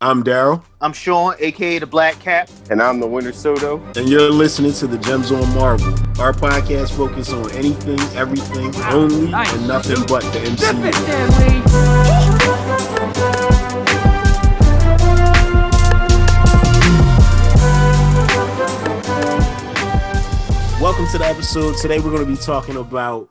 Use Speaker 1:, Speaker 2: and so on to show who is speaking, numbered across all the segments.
Speaker 1: I'm Daryl.
Speaker 2: I'm Sean, aka the Black Cap.
Speaker 3: And I'm the Winter Soto.
Speaker 1: And you're listening to the Gems on Marvel. Our podcast focuses on anything, everything, only, nice. and nothing but the MCU. Welcome to the episode. Today we're going to be talking about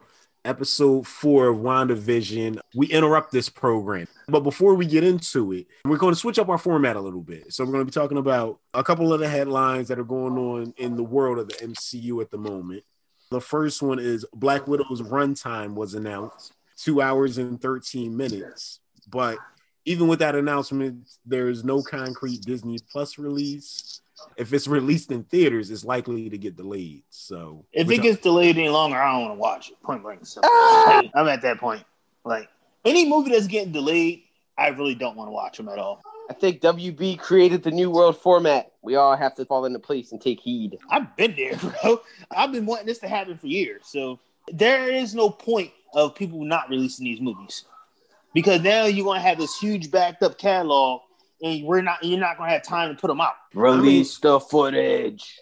Speaker 1: episode four of WandaVision. We interrupt this program. But before we get into it, we're going to switch up our format a little bit. So we're going to be talking about a couple of the headlines that are going on in the world of the MCU at the moment. The first one is Black Widow's runtime was announced two hours and 13 minutes. But even with that announcement, there is no concrete Disney Plus release if it's released in theaters, it's likely to get delayed. So
Speaker 2: if it gets delayed any longer, I don't want to watch it. Point blank. Ah! I'm at that point. Like any movie that's getting delayed, I really don't want to watch them at all.
Speaker 3: I think WB created the new world format. We all have to fall into place and take heed.
Speaker 2: I've been there, bro. I've been wanting this to happen for years. So there is no point of people not releasing these movies because now you're going to have this huge backed up catalog and we're not you're not gonna have time to put them out.
Speaker 3: Release I mean, the footage.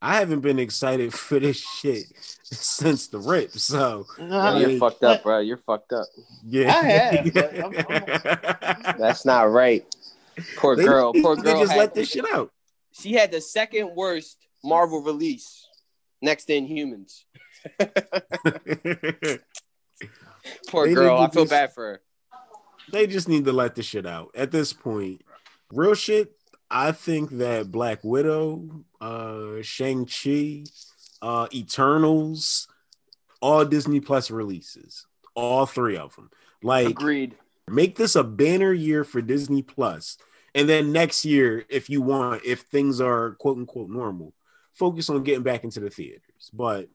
Speaker 1: I haven't been excited for this shit since the rip. So
Speaker 3: uh, you're fucked up, bro. You're fucked up.
Speaker 2: Yeah, I have.
Speaker 3: I'm, I'm... That's not right. Poor
Speaker 1: they,
Speaker 3: girl. Poor
Speaker 1: girl.
Speaker 3: They
Speaker 1: just let this shit out.
Speaker 3: She had the second worst Marvel release next to Inhumans. Poor they girl. I feel just... bad for her.
Speaker 1: They just need to let the shit out at this point. Real shit. I think that Black Widow, uh, Shang Chi, uh, Eternals, all Disney Plus releases, all three of them. Like,
Speaker 3: agreed.
Speaker 1: Make this a banner year for Disney Plus, and then next year, if you want, if things are quote unquote normal, focus on getting back into the theaters. But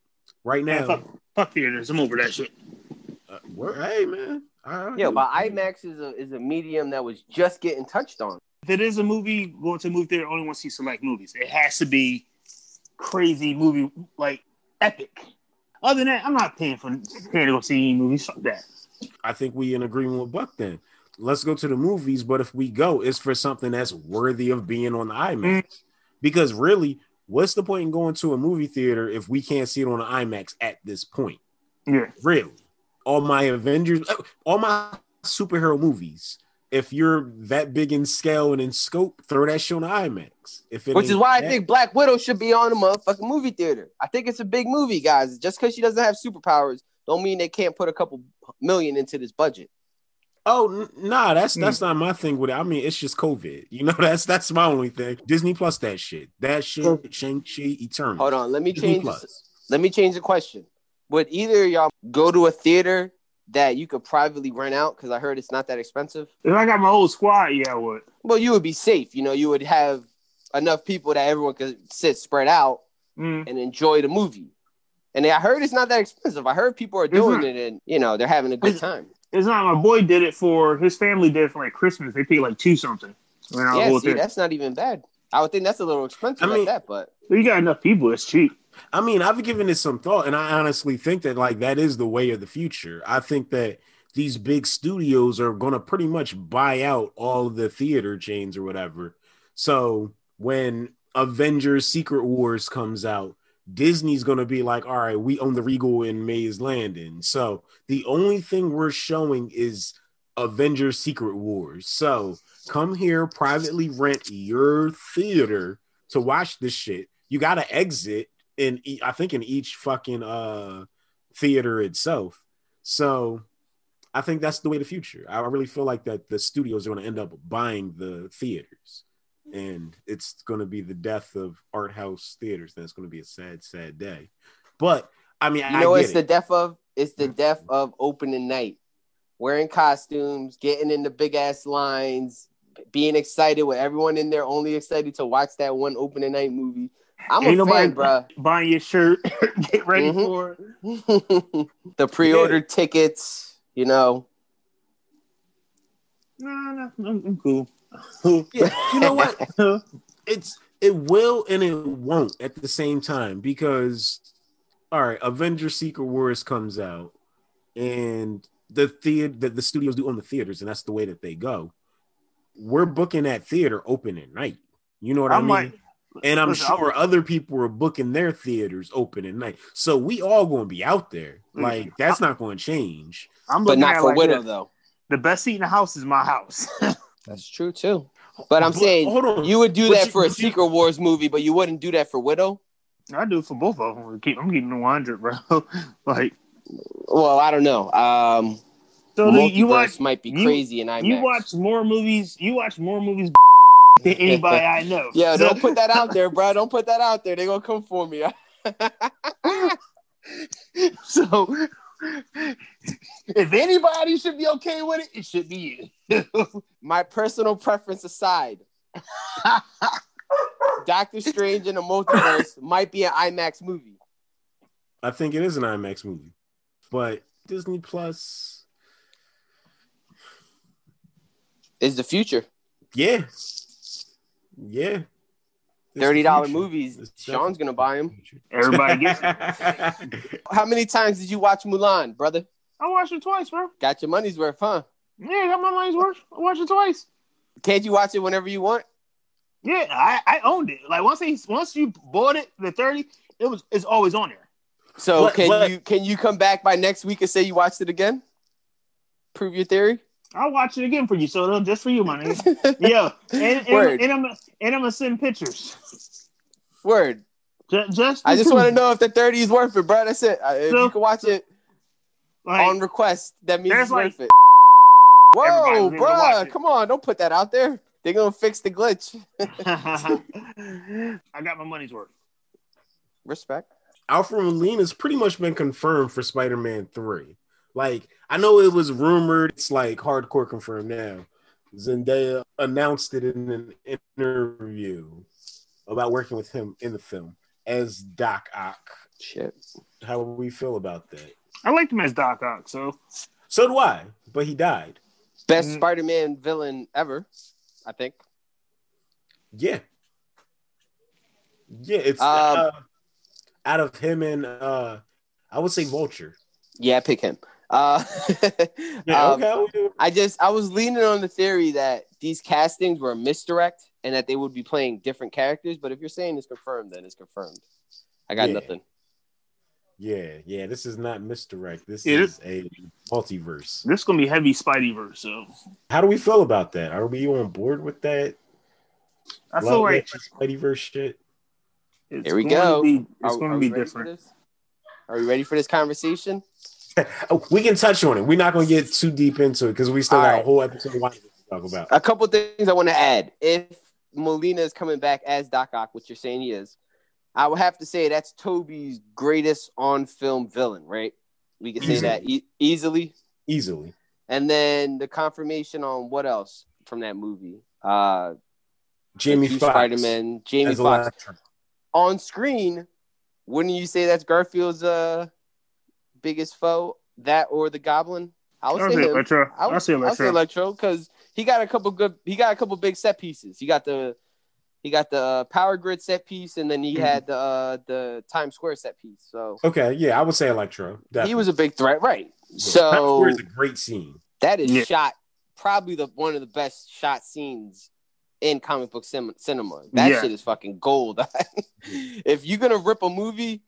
Speaker 1: right now,
Speaker 2: fuck, fuck, theaters. I'm over that shit.
Speaker 1: Uh, hey man,
Speaker 3: yeah, but IMAX is a is a medium that was just getting touched on.
Speaker 2: If it is a movie going to move theater, only want to see select movies. It has to be crazy movie like epic. Other than that, I'm not paying for paying to go see movies. Fuck that.
Speaker 1: I think we in agreement with Buck then. Let's go to the movies, but if we go, it's for something that's worthy of being on the IMAX. Mm. Because really, what's the point in going to a movie theater if we can't see it on the IMAX at this point?
Speaker 2: Yeah.
Speaker 1: Really all my Avengers, uh, all my superhero movies. If you're that big in scale and in scope, throw that shit on IMAX. If
Speaker 3: Which is why that, I think Black Widow should be on a motherfucking movie theater. I think it's a big movie, guys. Just because she doesn't have superpowers, don't mean they can't put a couple million into this budget.
Speaker 1: Oh nah, that's hmm. that's not my thing with it. I mean, it's just COVID. You know, that's that's my only thing. Disney Plus that shit. That shit, Shang Chi, Eternal.
Speaker 3: Hold on, let me Disney change. Plus. Let me change the question would either y'all go to a theater that you could privately rent out? Because I heard it's not that expensive.
Speaker 2: If I got my whole squad, yeah, I would.
Speaker 3: Well, you would be safe. You know, you would have enough people that everyone could sit spread out mm. and enjoy the movie. And I heard it's not that expensive. I heard people are doing it, and you know they're having a good time.
Speaker 2: It's not. My boy did it for his family. Did it for like Christmas. They paid like two something.
Speaker 3: Yeah, see, that's not even bad. I would think that's a little expensive I mean, like that, but
Speaker 2: you got enough people. It's cheap.
Speaker 1: I mean, I've given it some thought, and I honestly think that like that is the way of the future. I think that these big studios are going to pretty much buy out all the theater chains or whatever. So when Avengers Secret Wars comes out, Disney's going to be like, all right, we own the Regal in Mays Landing. So the only thing we're showing is Avengers Secret Wars. So come here, privately rent your theater to watch this shit. You got to exit in I think in each fucking uh theater itself. So I think that's the way the future. I really feel like that the studios are going to end up buying the theaters, and it's going to be the death of art house theaters. That's going to be a sad, sad day. But I mean,
Speaker 3: you know,
Speaker 1: it's
Speaker 3: it. the death of it's the death of opening night, wearing costumes, getting in the big ass lines, being excited with everyone in there, only excited to watch that one opening night movie. I'm Ain't a fan, bro.
Speaker 2: Buying your shirt, get ready mm-hmm. for
Speaker 3: it. the pre-ordered yeah. tickets, you know.
Speaker 2: No, no, I'm, I'm cool.
Speaker 1: yeah, you know what? it's it will and it won't at the same time because all right, Avenger Secret Wars comes out and the theater the, the studios do own the theaters and that's the way that they go. we're booking that theater open at night. You know what I,
Speaker 2: I
Speaker 1: mean?
Speaker 2: might.
Speaker 1: And I'm
Speaker 2: listen,
Speaker 1: sure other people are booking their theaters open at night. So we all going to be out there.
Speaker 2: Mm.
Speaker 1: Like that's not going to change.
Speaker 2: I'm
Speaker 3: but
Speaker 2: looking
Speaker 3: not
Speaker 2: at
Speaker 3: for
Speaker 2: like
Speaker 3: Widow
Speaker 2: this.
Speaker 3: though.
Speaker 2: The best seat in the house is my house.
Speaker 3: That's true too. But I'm
Speaker 1: But
Speaker 3: saying
Speaker 1: hold on.
Speaker 3: you would do
Speaker 1: But
Speaker 3: that
Speaker 1: you-
Speaker 3: for a
Speaker 1: but you-
Speaker 3: Secret Wars movie, but you wouldn't do that for Widow.
Speaker 2: I do it for both of them. Keep, I'm keeping the 100, bro. like,
Speaker 3: Well, I don't know. Um,
Speaker 2: so you watch
Speaker 3: might be
Speaker 2: you-
Speaker 3: crazy in IMAX.
Speaker 2: you watch more movies. You watch more movies than anybody I know.
Speaker 3: Yeah,
Speaker 2: So-
Speaker 3: don't put that out there, bro. Don't put that out there. They're gonna come for me.
Speaker 2: So, if anybody should be okay with it, it should be you.
Speaker 3: My personal preference aside, Doctor Strange in the Multiverse might be an IMAX movie.
Speaker 1: I think it is an IMAX movie, but Disney Plus,
Speaker 3: Is the future
Speaker 1: yeah, yeah.
Speaker 3: Thirty dollar movies?
Speaker 1: It's
Speaker 3: Sean's gonna buy them.
Speaker 2: Everybody gets.
Speaker 1: definitely-
Speaker 3: How many times did you watch Mulan, brother?
Speaker 2: I watched it twice, bro.
Speaker 3: Got your money's worth, huh?
Speaker 2: Yeah, I got my money's worth. I watched it twice.
Speaker 3: Can't you watch it whenever you want?
Speaker 2: Yeah, I, I owned it. Like once they once you bought it, the thirty, it was it's always on there.
Speaker 3: So
Speaker 1: What-
Speaker 3: can
Speaker 1: what-
Speaker 3: you can you come back by next week and say you watched it again? Prove your theory.
Speaker 2: I'll watch it again for you, so just for you, money. nigga. Yeah, and, and, and I'm and I'm gonna send pictures.
Speaker 3: Word.
Speaker 2: Just, just
Speaker 3: I just want to know if the 30 is worth it, bro. That's it. Uh, If
Speaker 2: So-
Speaker 3: you can watch it
Speaker 2: Like,
Speaker 3: on request, that means
Speaker 2: there's
Speaker 3: it's
Speaker 2: like-
Speaker 3: worth it. Whoa, bro. Come on. Don't put that out there. They're going to fix the glitch.
Speaker 2: I got my money's worth.
Speaker 3: Respect.
Speaker 1: Alfred Molina's pretty much been confirmed for Spider-Man 3. Like, I know it was rumored, it's like hardcore confirmed now. Zendaya announced it in an interview about working with him in the film as Doc Ock.
Speaker 3: Shit.
Speaker 1: How do we feel about that?
Speaker 2: I liked him as Doc Ock, so
Speaker 1: So do I, but he died.
Speaker 3: Best
Speaker 2: Mm.
Speaker 3: Spider Man villain ever, I think.
Speaker 1: Yeah. Yeah, it's
Speaker 3: Um,
Speaker 1: uh, out of him and uh I would say Vulture.
Speaker 3: Yeah, pick him. Uh,
Speaker 1: Yeah,
Speaker 3: um. I just I was leaning on the theory that these castings were a misdirect and that they would be playing different characters. But if you're saying it's confirmed, then it's confirmed. I got
Speaker 1: Yeah.
Speaker 3: nothing.
Speaker 1: Yeah, yeah, this is not misdirect. This
Speaker 2: It
Speaker 1: is a multiverse.
Speaker 2: this is gonna be heavy Spideyverse. So
Speaker 1: How do we feel about that? Are we on board with that?
Speaker 2: I feel like
Speaker 1: Spideyverse shit.
Speaker 2: it's
Speaker 3: Here we
Speaker 2: going
Speaker 3: go.
Speaker 2: To be, it's
Speaker 3: Are-
Speaker 2: gonna
Speaker 3: we
Speaker 2: be different.
Speaker 3: Are we ready for this conversation?
Speaker 1: We can touch on it. We're not going to get too deep into it because we still
Speaker 3: All
Speaker 1: got
Speaker 3: right.
Speaker 1: a whole episode to talk about.
Speaker 3: A couple things I want to add. If Molina is coming back as Doc Ock, which you're saying he is, I would have to say that's Toby's greatest on-film villain, right? We can say that e- easily.
Speaker 1: Easily.
Speaker 3: And then the confirmation on what else from that movie? Uh,
Speaker 1: Jamie Foxx
Speaker 3: Spider-Man, Jamie
Speaker 1: as
Speaker 3: Foxx on screen. Wouldn't you say that's Garfield's uh biggest foe? That or the Goblin? I would
Speaker 2: I'll
Speaker 3: say
Speaker 2: say. Electro.
Speaker 3: I would,
Speaker 2: I'll say
Speaker 3: I'll say
Speaker 2: Electro.
Speaker 3: Electro because he got a couple good. He got a couple big set pieces. He got the he got the uh, power grid set piece, and then he
Speaker 2: Mhm.
Speaker 3: had the uh, the Times Square set piece. So
Speaker 1: Okay, yeah, I would say Electro.
Speaker 3: he was a big threat, right?
Speaker 1: Times
Speaker 3: So
Speaker 1: Square is a great scene.
Speaker 3: that is
Speaker 2: Yeah.
Speaker 3: shot probably the one of the best shot scenes in comic book cin- cinema. That
Speaker 2: Yeah.
Speaker 3: shit is fucking gold. if you're gonna rip a movie,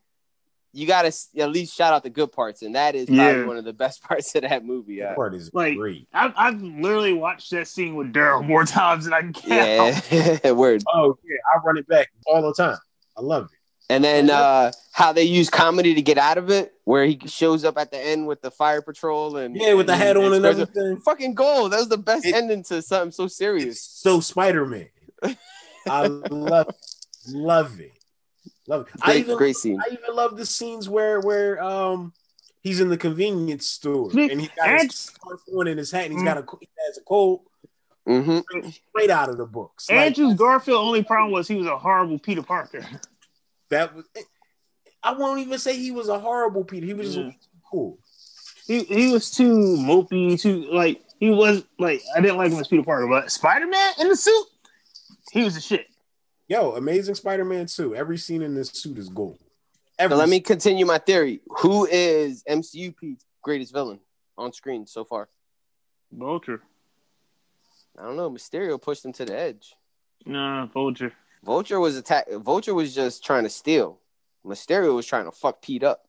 Speaker 3: you gotta at least shout out the good parts, and that is probably
Speaker 2: Yeah.
Speaker 3: one of the best parts of that movie.
Speaker 1: That
Speaker 3: Yeah.
Speaker 1: part is
Speaker 2: Like-
Speaker 1: great.
Speaker 2: I've, I've literally watched that scene with Daryl more times than I can count.
Speaker 3: Yeah, word.
Speaker 1: Oh yeah, I run it back all the time. I love it.
Speaker 3: And then uh, how they use comedy to get out of it, where he shows up at the end with the fire patrol and
Speaker 1: Yeah, with the
Speaker 3: and-
Speaker 1: hat on and
Speaker 3: squares up.
Speaker 1: everything.
Speaker 3: Fucking gold. That was the best
Speaker 1: It-
Speaker 3: ending to something so
Speaker 1: It's
Speaker 3: serious.
Speaker 1: so Spider Man. I love, love it, love it. I even,
Speaker 3: great scene.
Speaker 1: I even love the scenes where where um he's in the convenience store and he got
Speaker 2: and-
Speaker 1: his scarf on in his hat and he's got a he has a cold
Speaker 3: hmm
Speaker 1: straight out of the books. Like,
Speaker 2: Andrew Garfield only problem was he was a horrible Peter Parker.
Speaker 1: that was. I won't even say he was a horrible Peter. He was just cool.
Speaker 2: He he was too mopey, too like he was like I didn't like him as Peter Parker, but Spider Man in the suit, he was a shit.
Speaker 1: Yo, Amazing Spider-Man 2. Every scene in this suit is gold.
Speaker 3: So let me continue my theory. Who is MCU Pete's greatest villain on screen so far?
Speaker 2: Vulture.
Speaker 3: I don't know. Mysterio pushed him to the edge.
Speaker 2: Nah, Vulture.
Speaker 3: Vulture was attack. Vulture was just trying to steal. Mysterio was trying to fuck Pete up.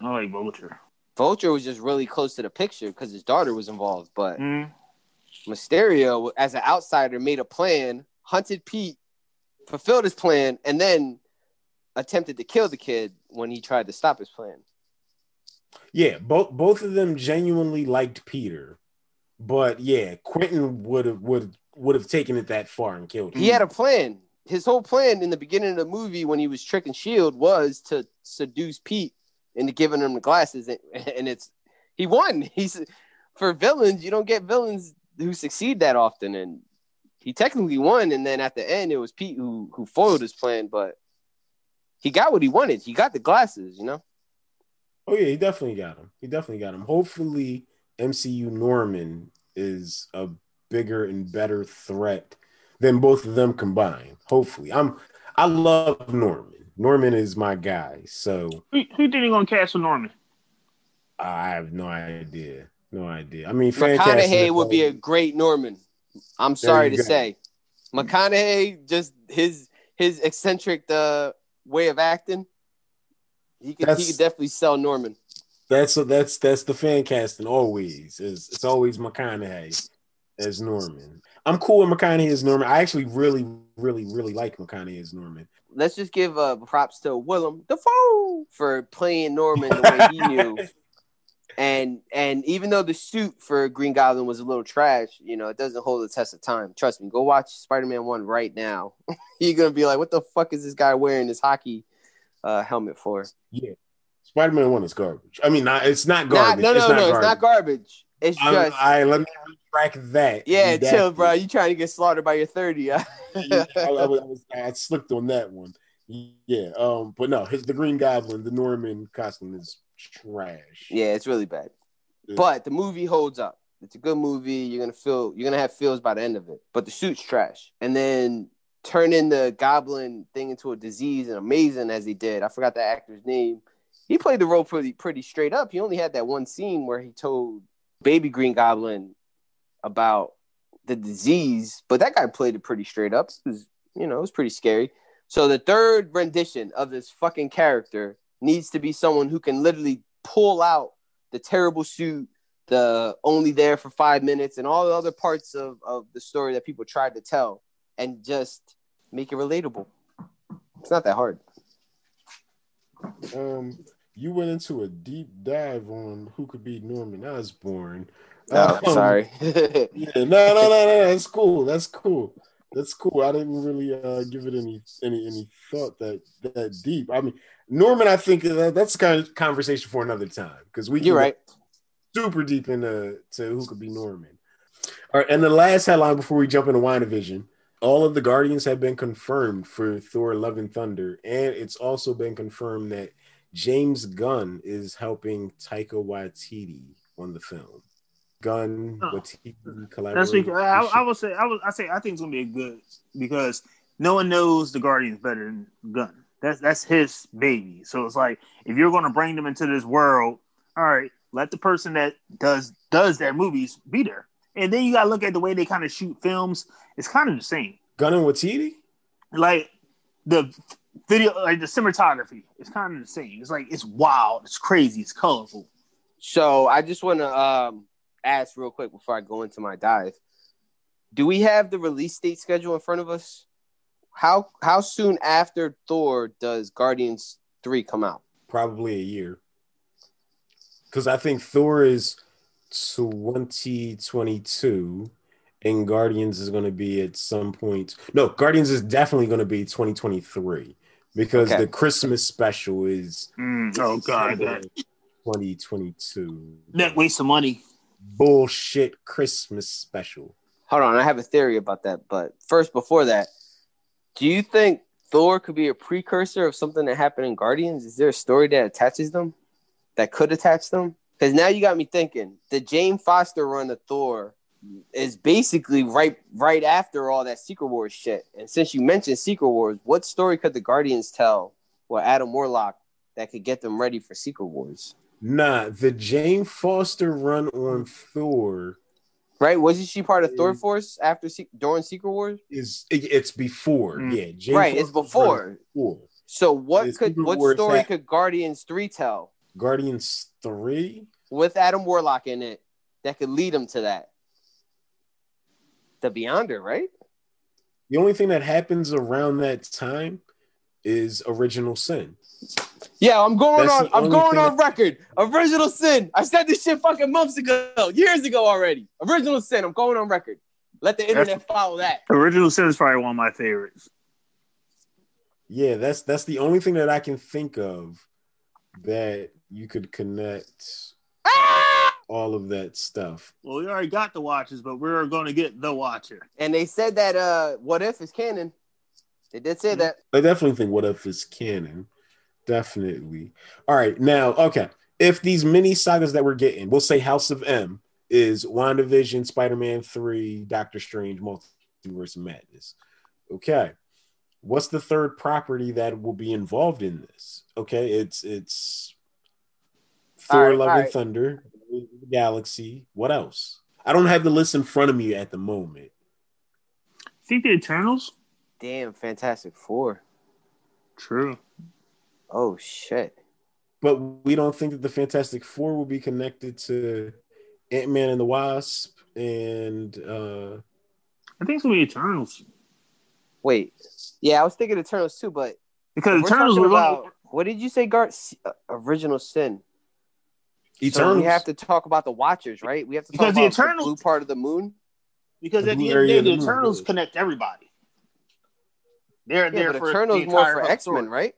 Speaker 2: I like Vulture.
Speaker 3: Vulture was just really close to the picture because his daughter was involved. But
Speaker 2: Mm.
Speaker 3: Mysterio, as an outsider, made a plan, hunted Pete, fulfilled his plan, and then attempted to kill the kid when he tried to stop his plan.
Speaker 1: Yeah, both both of them genuinely liked Peter, but yeah, Quentin would have would would have taken it that far and killed him.
Speaker 3: He had a plan. His whole plan in the beginning of the movie, when he was tricking Shield, was to seduce Pete into giving him the glasses, and, and it's he won. He's for villains. You don't get villains who succeed that often, and he technically won. And then at the end, it was Pete who who foiled his plan, but he got what he wanted. He got the glasses, you know.
Speaker 1: Oh yeah, he definitely got him. He definitely got him. Hopefully, MCU Norman is a bigger and better threat than both of them combined. Hopefully, I'm. I love Norman. Norman is my guy. So
Speaker 2: Who, who think he gonna cast for Norman?
Speaker 1: I have no idea. No idea. I mean,
Speaker 3: McConaughey
Speaker 1: fantastic.
Speaker 3: would be a great Norman. I'm sorry to
Speaker 1: go.
Speaker 3: say, McConaughey just his his eccentric uh, way of acting. He could he
Speaker 1: That's-
Speaker 3: could definitely sell Norman.
Speaker 1: That's that's that's the fan casting always. Is it's always McConaughey as Norman. I'm cool with McConaughey as Norman. I actually really, really, really like McConaughey as Norman.
Speaker 3: Let's just give uh, props to Willem Dafoe for playing Norman the way he knew. And and even though the suit for Green Goblin was a little trash, you know, it doesn't hold the test of time. Trust me, go watch Spider-Man One right now. You're gonna be like, what the fuck is this guy wearing this hockey uh, helmet for?
Speaker 1: Yeah, Spider Man One is garbage. I mean, not, it's not
Speaker 3: Not,
Speaker 1: garbage.
Speaker 3: no, no,
Speaker 1: it's
Speaker 3: no,
Speaker 1: not
Speaker 3: it's not garbage. It's
Speaker 1: I'm-
Speaker 3: just
Speaker 1: I let me retract that.
Speaker 3: yeah,
Speaker 1: Redacted.
Speaker 3: chill, bro. You trying to get slaughtered by your thirty? Yeah.
Speaker 1: I, I, was, I slipped on that one. Yeah, um, but no, his the Green Goblin, the Norman costume is trash.
Speaker 3: yeah, it's really bad.
Speaker 1: Yeah.
Speaker 3: But the movie holds up. It's a good movie. You're gonna feel you're gonna have feels by the end of it. But the suit's trash. And then turning the goblin thing into a disease and amazing as he did. I forgot the actor's name. He played the role pretty pretty straight up. He only had that one scene where he told baby Green Goblin about the disease, but that guy played it pretty straight up. It was, you know, it was pretty scary. So the third rendition of this fucking character needs to be someone who can literally pull out the terrible suit, the only there for five minutes, and all the other parts of, of the story that people tried to tell and just make it relatable. It's not that hard.
Speaker 1: Um, you went into a deep dive on who could be Norman Osborn.
Speaker 3: Oh,
Speaker 1: Um,
Speaker 3: sorry.
Speaker 1: Yeah, no, no, no, no. That's cool. That's cool. That's cool. I didn't really uh, give it any any any thought that that deep. I mean, Norman. I think that, that's kind of conversation for another time because we can
Speaker 3: You're right.
Speaker 1: super deep into to who could be Norman. All right, and the last headline before we jump into WandaVision. all of the Guardians have been confirmed for Thor: Love and Thunder, and it's also been confirmed that James Gunn is helping Taika Waititi on the film. Gunn
Speaker 2: Oh.
Speaker 1: Waititi
Speaker 2: That's
Speaker 1: collaboration.
Speaker 2: because I, I would say I would I say I think it's gonna be a good because no one knows the Guardians better than Gunn. That's that's his baby. So it's like if you're gonna bring them into this world, all right, let the person that does does their movies be there. And then you gotta look at the way they kind of shoot films. It's kind of the same.
Speaker 1: Gunn and Waititi.
Speaker 2: Like the video, like the cinematography, it's kind of the same. It's like it's wild, it's crazy, it's colorful.
Speaker 3: So I just want to um, ask real quick before I go into my dive. Do we have the release date schedule in front of us? How how soon after Thor does Guardians three come out?
Speaker 1: Probably a year. Because I think Thor is 2022 and Guardians is going to be at some point. No, Guardians is definitely going to be 2023 because
Speaker 3: Okay.
Speaker 1: the Christmas special is
Speaker 2: Mm, oh god, that,
Speaker 1: 2022.
Speaker 2: that waste of money.
Speaker 1: bullshit Christmas special.
Speaker 3: Hold on, I have a theory about that. But first, before that, do you think Thor could be a precursor of something that happened in Guardians? Is there a story that attaches them that could attach them? Because now you got me thinking. The Jane Foster run of Thor is basically right right after all that Secret Wars shit. And since you mentioned Secret Wars, what story could the Guardians tell or Adam Warlock that could get them ready for Secret Wars?
Speaker 1: Nah, the Jane Foster run on Thor
Speaker 3: Right? Wasn't she part of Thor Force after Se- during Secret Wars?
Speaker 1: Is it, it's before,
Speaker 2: Mm.
Speaker 1: yeah. Jane
Speaker 3: right,
Speaker 1: Foster
Speaker 3: it's before.
Speaker 1: before.
Speaker 3: So what
Speaker 1: It's
Speaker 3: could
Speaker 1: Secret
Speaker 3: what
Speaker 1: Wars
Speaker 3: story
Speaker 1: hap-
Speaker 3: could Guardians three tell
Speaker 1: Guardians three.
Speaker 3: with Adam Warlock in it that could lead him to that? The Beyonder, right?
Speaker 1: The only thing that happens around that time is original sin.
Speaker 3: Yeah, I'm going
Speaker 1: That's
Speaker 3: on. I'm going on record. Original Sin. I said this shit fucking months ago, years ago already. Original Sin. I'm going on record. Let the internet follow that.
Speaker 2: Original Sin is probably one of my favorites.
Speaker 1: Yeah, that's that's the only thing that I can think of that you could connect
Speaker 3: Ah!
Speaker 1: all of that stuff.
Speaker 2: Well, we already got the watches, but we're going to get the Watcher.
Speaker 3: And they said that uh, what if is canon. They did say that.
Speaker 1: I definitely think what if is canon. Definitely. All right, now okay. If these mini sagas that we're getting, we'll say House of M is WandaVision, Spider-Man 3, Doctor Strange, Multiverse of Madness. Okay. What's the third property that will be involved in this? Okay, it's it's
Speaker 3: All
Speaker 1: Thor
Speaker 3: right,
Speaker 1: Love
Speaker 3: all
Speaker 1: and
Speaker 3: right.
Speaker 1: Thunder, Galaxy. What else? I don't have the list in front of me at the moment.
Speaker 2: think the Eternals?
Speaker 3: Damn, Fantastic Four.
Speaker 2: True.
Speaker 3: Oh shit.
Speaker 1: but we don't think that the Fantastic Four will be connected to Ant Man and the Wasp and uh
Speaker 2: I think it's going to be Eternals.
Speaker 3: Wait. Yeah, I was thinking Eternals too, but
Speaker 2: Because
Speaker 3: we're
Speaker 2: Eternals
Speaker 3: talking about
Speaker 2: going
Speaker 3: what did you say, Gart? Uh, Original Sin. So we have to talk about the Watchers, right? We have to talk
Speaker 2: Because the Eternals-
Speaker 3: the blue part of the moon.
Speaker 2: because
Speaker 1: The
Speaker 2: at the end of the day, the
Speaker 1: the moon,
Speaker 2: Eternals connect everybody. They're
Speaker 3: Yeah,
Speaker 2: there
Speaker 3: but
Speaker 2: for
Speaker 3: Eternals
Speaker 2: the
Speaker 3: more
Speaker 2: entire
Speaker 3: for X Men, right?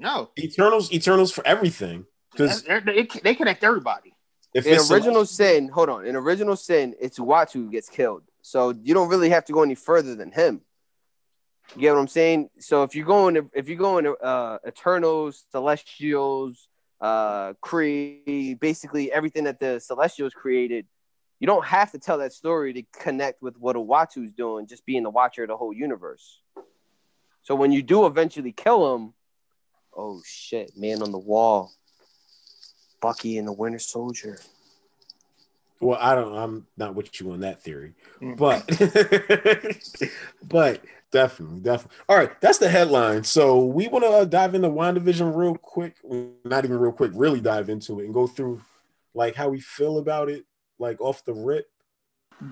Speaker 2: No,
Speaker 1: Eternals, Eternals for everything. Because
Speaker 2: They're- they, they connect everybody.
Speaker 1: if
Speaker 3: In
Speaker 1: it's
Speaker 3: original sin, hold on. In original sin, it's Uatu who gets killed. So you don't really have to go any further than him. You get what I'm saying? So if you're going to if you're going to uh Eternals, Celestials, uh Kree, basically everything that the Celestials created, you don't have to tell that story to connect with what Uatu's doing, just being the watcher of the whole universe. So when you do eventually kill him, oh shit, man on the wall. Bucky and the Winter Soldier.
Speaker 1: well, I don't. I'm not with you on that theory,
Speaker 2: Mm.
Speaker 1: but but definitely, definitely. All right, that's the headline. So we want to uh, dive into WandaVision real quick. Not even real quick. Really dive into it and go through like how we feel about it, like off the rip.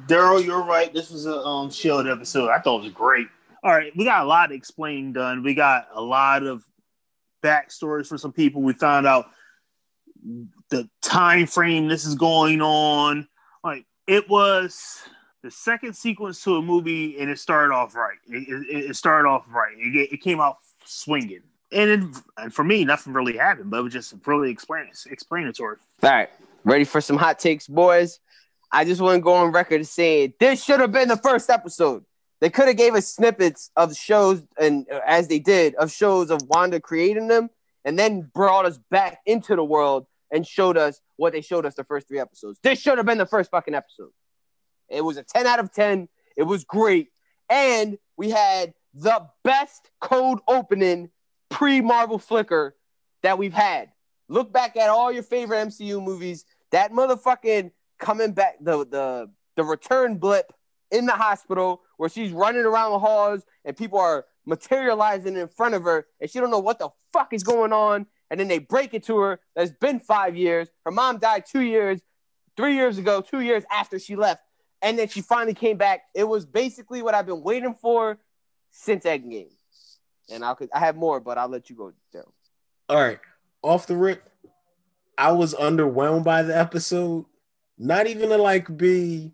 Speaker 2: Daryl, you're right. This was a um Shield episode. I thought it was great. All right, we got a lot of explaining done. We got a lot of backstories for some people. We found out the time frame this is going on. Like it was the second sequence to a movie, and it started off right. It, it, it started off right. It, it came out swinging, and, it, and for me, nothing really happened, but it was just really explanatory.
Speaker 3: All right, ready for some hot takes, boys? I just want to go on record saying this should have been the first episode. They could have gave us snippets of shows, and uh, as they did, of shows of Wanda creating them, and then brought us back into the world and showed us what they showed us the first three episodes. This should have been the first fucking episode. It was a 10 out of 10. It was great. And we had the best cold opening pre Marvel Flicker that we've had. Look back at all your favorite MCU movies. That motherfucking coming back, the the the return blip in the hospital where she's running around the halls and people are materializing in front of her and she don't know what the fuck is going on. And then they break it to her. that It's been five years. Her mom died two years, three years ago, two years after she left. And then she finally came back. It was basically what I've been waiting for since Endgame. And I'll I have more, but I'll let you go.
Speaker 1: All right, off the rip, I was underwhelmed by the episode. Not even to like be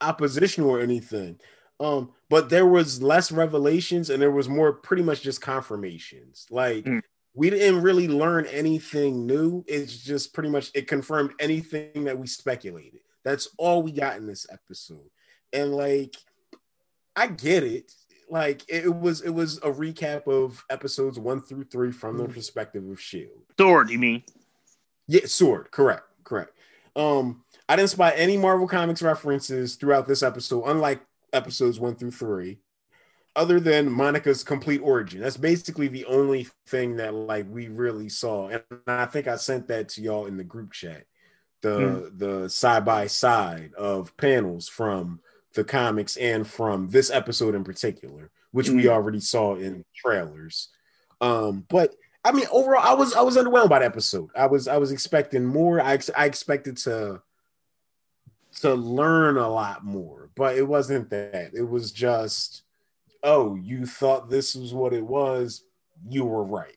Speaker 1: oppositional or anything. Um, but there was less revelations and there was more pretty much just confirmations. Like
Speaker 2: Mm.
Speaker 1: we didn't really learn anything new. It's just pretty much it confirmed anything that we speculated. That's all we got in this episode. And like I get it. Like it was it was a recap of episodes one through three from the perspective of Shield.
Speaker 2: Sword, you mean?
Speaker 1: Yeah, sword. Correct. Correct. Um, I didn't spot any Marvel Comics references throughout this episode, unlike episodes one through three, other than Monica's complete origin. That's basically the only thing that like we really saw. And I think I sent that to y'all in the group chat. the mm. the side by side of panels from the comics and from this episode in particular, which mm. we already saw in trailers. Um, but I mean, overall, I was I was underwhelmed by the episode. I was I was expecting more. I I expected to to learn a lot more, but it wasn't that. It was just, oh, you thought this was what it was. You were right.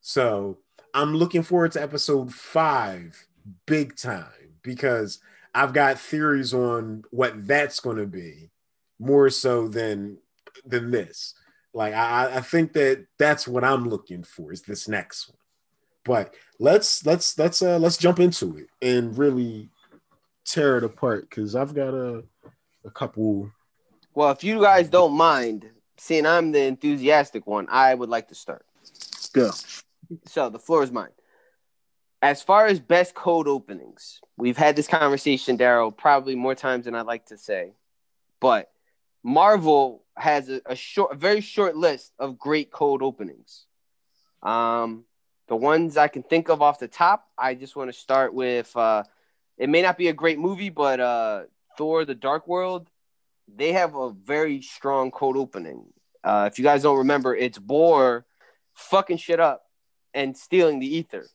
Speaker 1: So I'm looking forward to episode five big time because I've got theories on what that's going to be more so than than this. Like I, I think that that's what I'm looking for is this next one. But let's let's let's uh let's jump into it and really tear it apart because I've got a a couple.
Speaker 3: Well, if you guys don't mind, seeing I'm the enthusiastic one, I would like to start.
Speaker 2: Go.
Speaker 3: So the floor is mine. As far as best cold openings, we've had this conversation, Daryl, probably more times than I'd like to say. But Marvel has a, a short, a very short list of great cold openings. Um, the ones I can think of off the top, I just want to start with. Uh, it may not be a great movie, but uh, Thor: The Dark World, they have a very strong cold opening. Uh, if you guys don't remember, it's Bor fucking shit up and stealing the Aether.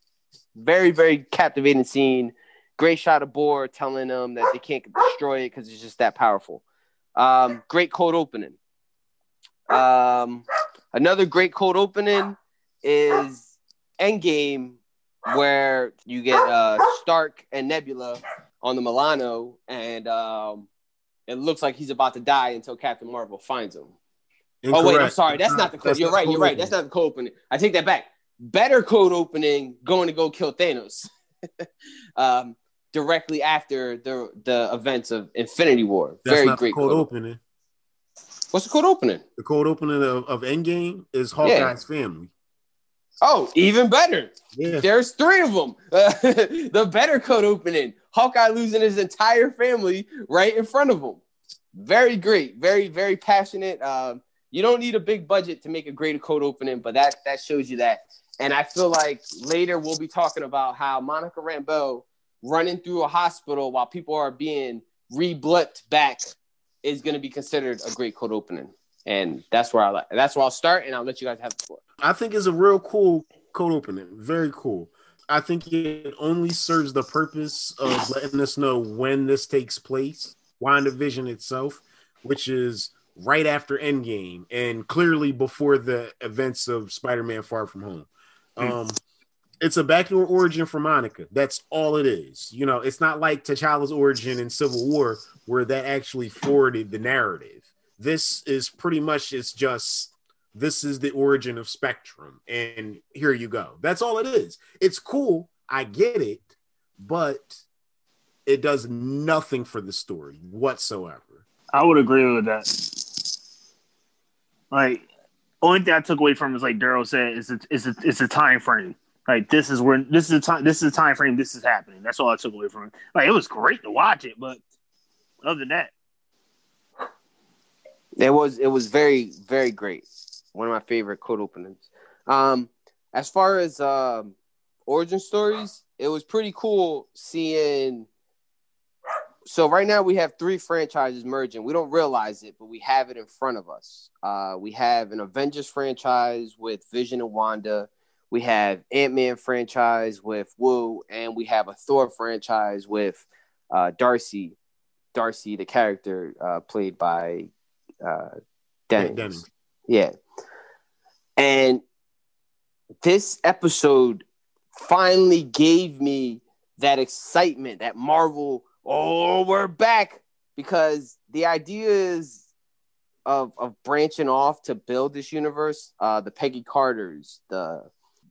Speaker 3: Very, very captivating scene. Great shot of Bor telling them that they can't destroy it because it's just that powerful. Um, great cold opening. Um, another great cold opening is Endgame, where you get uh, Stark and Nebula on the Milano, and um, it looks like he's about to die until Captain Marvel finds him. Incorrect. Oh wait, I'm sorry. That's not the code. You're right. You're right. That's not the cold opening. I take that back. Better cold opening. Going to go kill Thanos. um, directly after the the events of Infinity War. That's Very great code, cold opening. What's the cold opening?
Speaker 1: The cold opening of, of Endgame is Hawkeye's yeah. family.
Speaker 3: Oh, even better. Yeah. There's three of them. Uh, the better cold opening. Hawkeye losing his entire family right in front of him. Very great. Very, very passionate. Um, you don't need a big budget to make a great cold opening, but that that shows you that. And I feel like later we'll be talking about how Monica Rambeau running through a hospital while people are being re-blipped back is going to be considered a great code opening. And that's where I like. That's where I'll start, and I'll let you guys have the floor.
Speaker 1: I think it's a real cool cold opening. Very cool. I think it only serves the purpose of letting us know when this takes place, WandaVision itself, which is right after Endgame and clearly before the events of Spider-Man Far From Home. Hmm. Um, it's a backdoor origin for Monica. That's all it is. You know, it's not like T'Challa's origin in Civil War where that actually forwarded the narrative. This is pretty much it's just this is the origin of Spectrum, and here you go. That's all it is. It's cool. I get it, but it does nothing for the story whatsoever.
Speaker 2: I would agree with that. Like, only thing I took away from is like Daryl said is it's it's a, it's a time frame. Like this is where this is the time this is the time frame this is happening. That's all I took away from it. Like it was great to watch it, but other than that,
Speaker 3: it was it was very very great. One of my favorite cold openings. Um, as far as um, origin stories, it was pretty cool seeing. So right now we have three franchises merging. We don't realize it, but we have it in front of us. Uh, we have an Avengers franchise with Vision and Wanda we have Ant Man franchise with Wu, and we have a Thor franchise with uh, Darcy. Darcy, the character uh, played by uh, Dennings. Dennings. Yeah. And this episode finally gave me that excitement, that Marvel, oh, we're back. Because the ideas of, of branching off to build this universe, uh, the Peggy Carters, the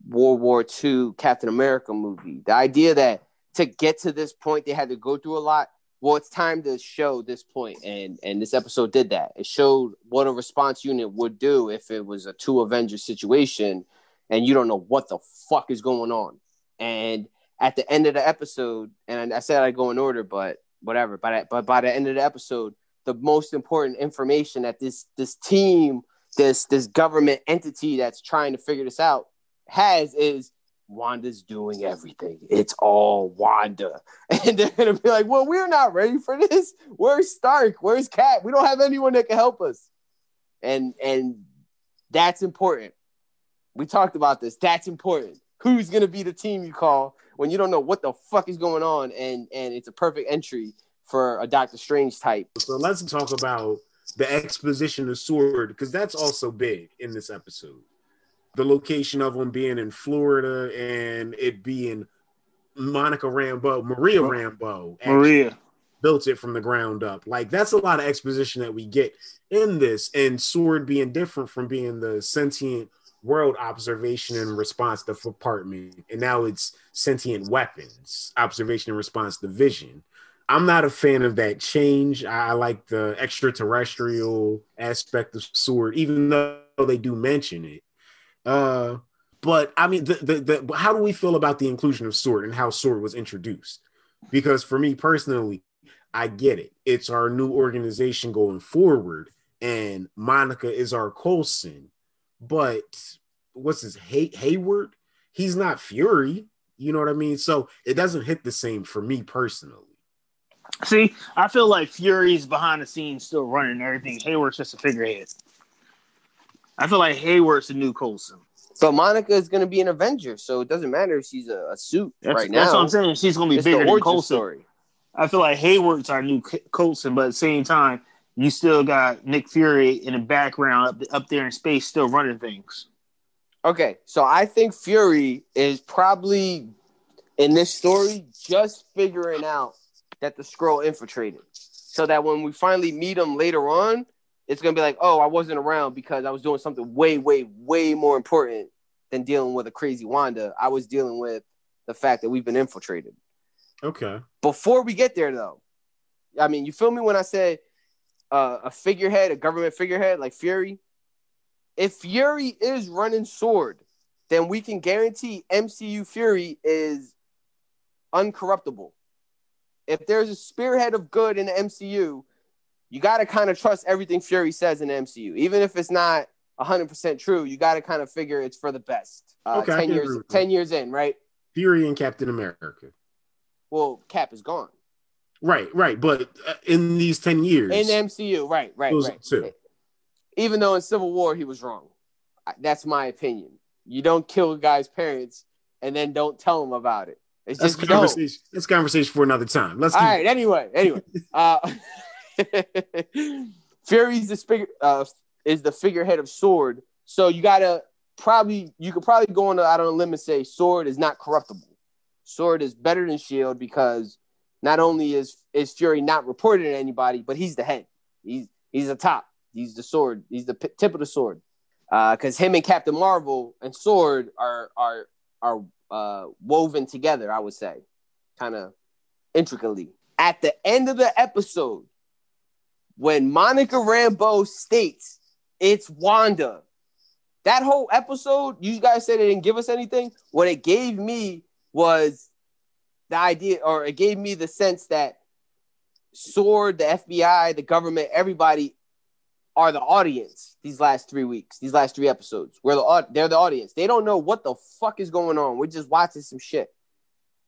Speaker 3: World War II Captain America movie. The idea that to get to this point they had to go through a lot. Well, it's time to show this point, and and this episode did that. It showed what a response unit would do if it was a two Avengers situation, and you don't know what the fuck is going on. And at the end of the episode, and I said I go in order, but whatever. But but by the end of the episode, the most important information that this this team, this this government entity that's trying to figure this out has is Wanda's doing everything. It's all Wanda. And they're gonna be like, Well, we're not ready for this. Where's Stark? Where's Cap? We don't have anyone that can help us. And and that's important. We talked about this. That's important. Who's gonna be the team you call when you don't know what the fuck is going on and and it's a perfect entry for a Doctor Strange type.
Speaker 1: So let's talk about the exposition of Sword because that's also big in this episode. The location of them being in Florida and it being Monica Rambeau, Maria Rambeau,
Speaker 2: Maria
Speaker 1: built it from the ground up. Like that's a lot of exposition that we get in this, and Sword being different from being the sentient world observation and response department, and now it's sentient weapons observation and response division. I'm not a fan of that change. I like the extraterrestrial aspect of Sword, even though they do mention it. Uh, but I mean, the, the, the how do we feel about the inclusion of Sword and how Sword was introduced? Because for me personally, I get it. It's our new organization going forward, and Monica is our Coulson. But what's his Hay- Hayward? He's not Fury. You know what I mean? So it doesn't hit the same for me personally.
Speaker 2: See, I feel like Fury's behind the scenes still running everything. Hayward's just a figurehead. I feel like Hayward's the new Coulson.
Speaker 3: But Monica is going to be an Avenger, so it doesn't matter if she's a, a suit
Speaker 2: That's,
Speaker 3: right now.
Speaker 2: that's what I'm saying. She's going to be
Speaker 3: It's
Speaker 2: bigger than Coulson.
Speaker 3: story.
Speaker 2: I feel like Hayward's our new C- Coulson, but at the same time, you still got Nick Fury in the background up, up there in space, still running things.
Speaker 3: Okay, so I think Fury is probably in this story just figuring out that the Skrull infiltrated, so that when we finally meet him later on, it's gonna be like, oh, I wasn't around because I was doing something way, way, way more important than dealing with a crazy Wanda. I was dealing with the fact that we've been infiltrated.
Speaker 1: Okay.
Speaker 3: Before we get there, though, I mean, you feel me when I said uh, a figurehead, a government figurehead like Fury? If Fury is running sword, then we can guarantee MCU Fury is uncorruptible. If there's a spearhead of good in the MCU, you got to kind of trust everything Fury says in the MCU. Even if it's not 100% true, you got to kind of figure it's for the best. Uh,
Speaker 1: Okay, I
Speaker 3: 10 years 10 years in, right?
Speaker 1: Fury and Captain America.
Speaker 3: Well, Cap is gone.
Speaker 1: Right, right. But uh, in these 10 years,
Speaker 3: In the MCU, right, right, right.
Speaker 1: two.
Speaker 3: Even though in Civil War he was wrong. That's my opinion. You don't kill a guy's parents and then don't tell him about it. It's
Speaker 1: that's
Speaker 3: just
Speaker 1: conversation. That's conversation for another time. Let's
Speaker 3: All right. Anyway, anyway, uh, Fury's the figure uh, is the figurehead of Sword. So you gotta probably you could probably go on out on a limb and say Sword is not corruptible. Sword is better than Shield because not only is is Fury not reported to anybody, but he's the head. He's he's the top. He's the sword. He's the p- tip of the sword. Because him and Captain Marvel and Sword are are are uh, woven together. I would say, kind of intricately. At the end of the episode, when Monica Rambeau states it's Wanda, that whole episode, you guys said it didn't give us anything. What it gave me was the idea, or it gave me the sense that Sword, the FBI, the government, everybody are the audience these last three weeks, these last three episodes. We're the they're the audience. They don't know what the fuck is going on. We're just watching some shit.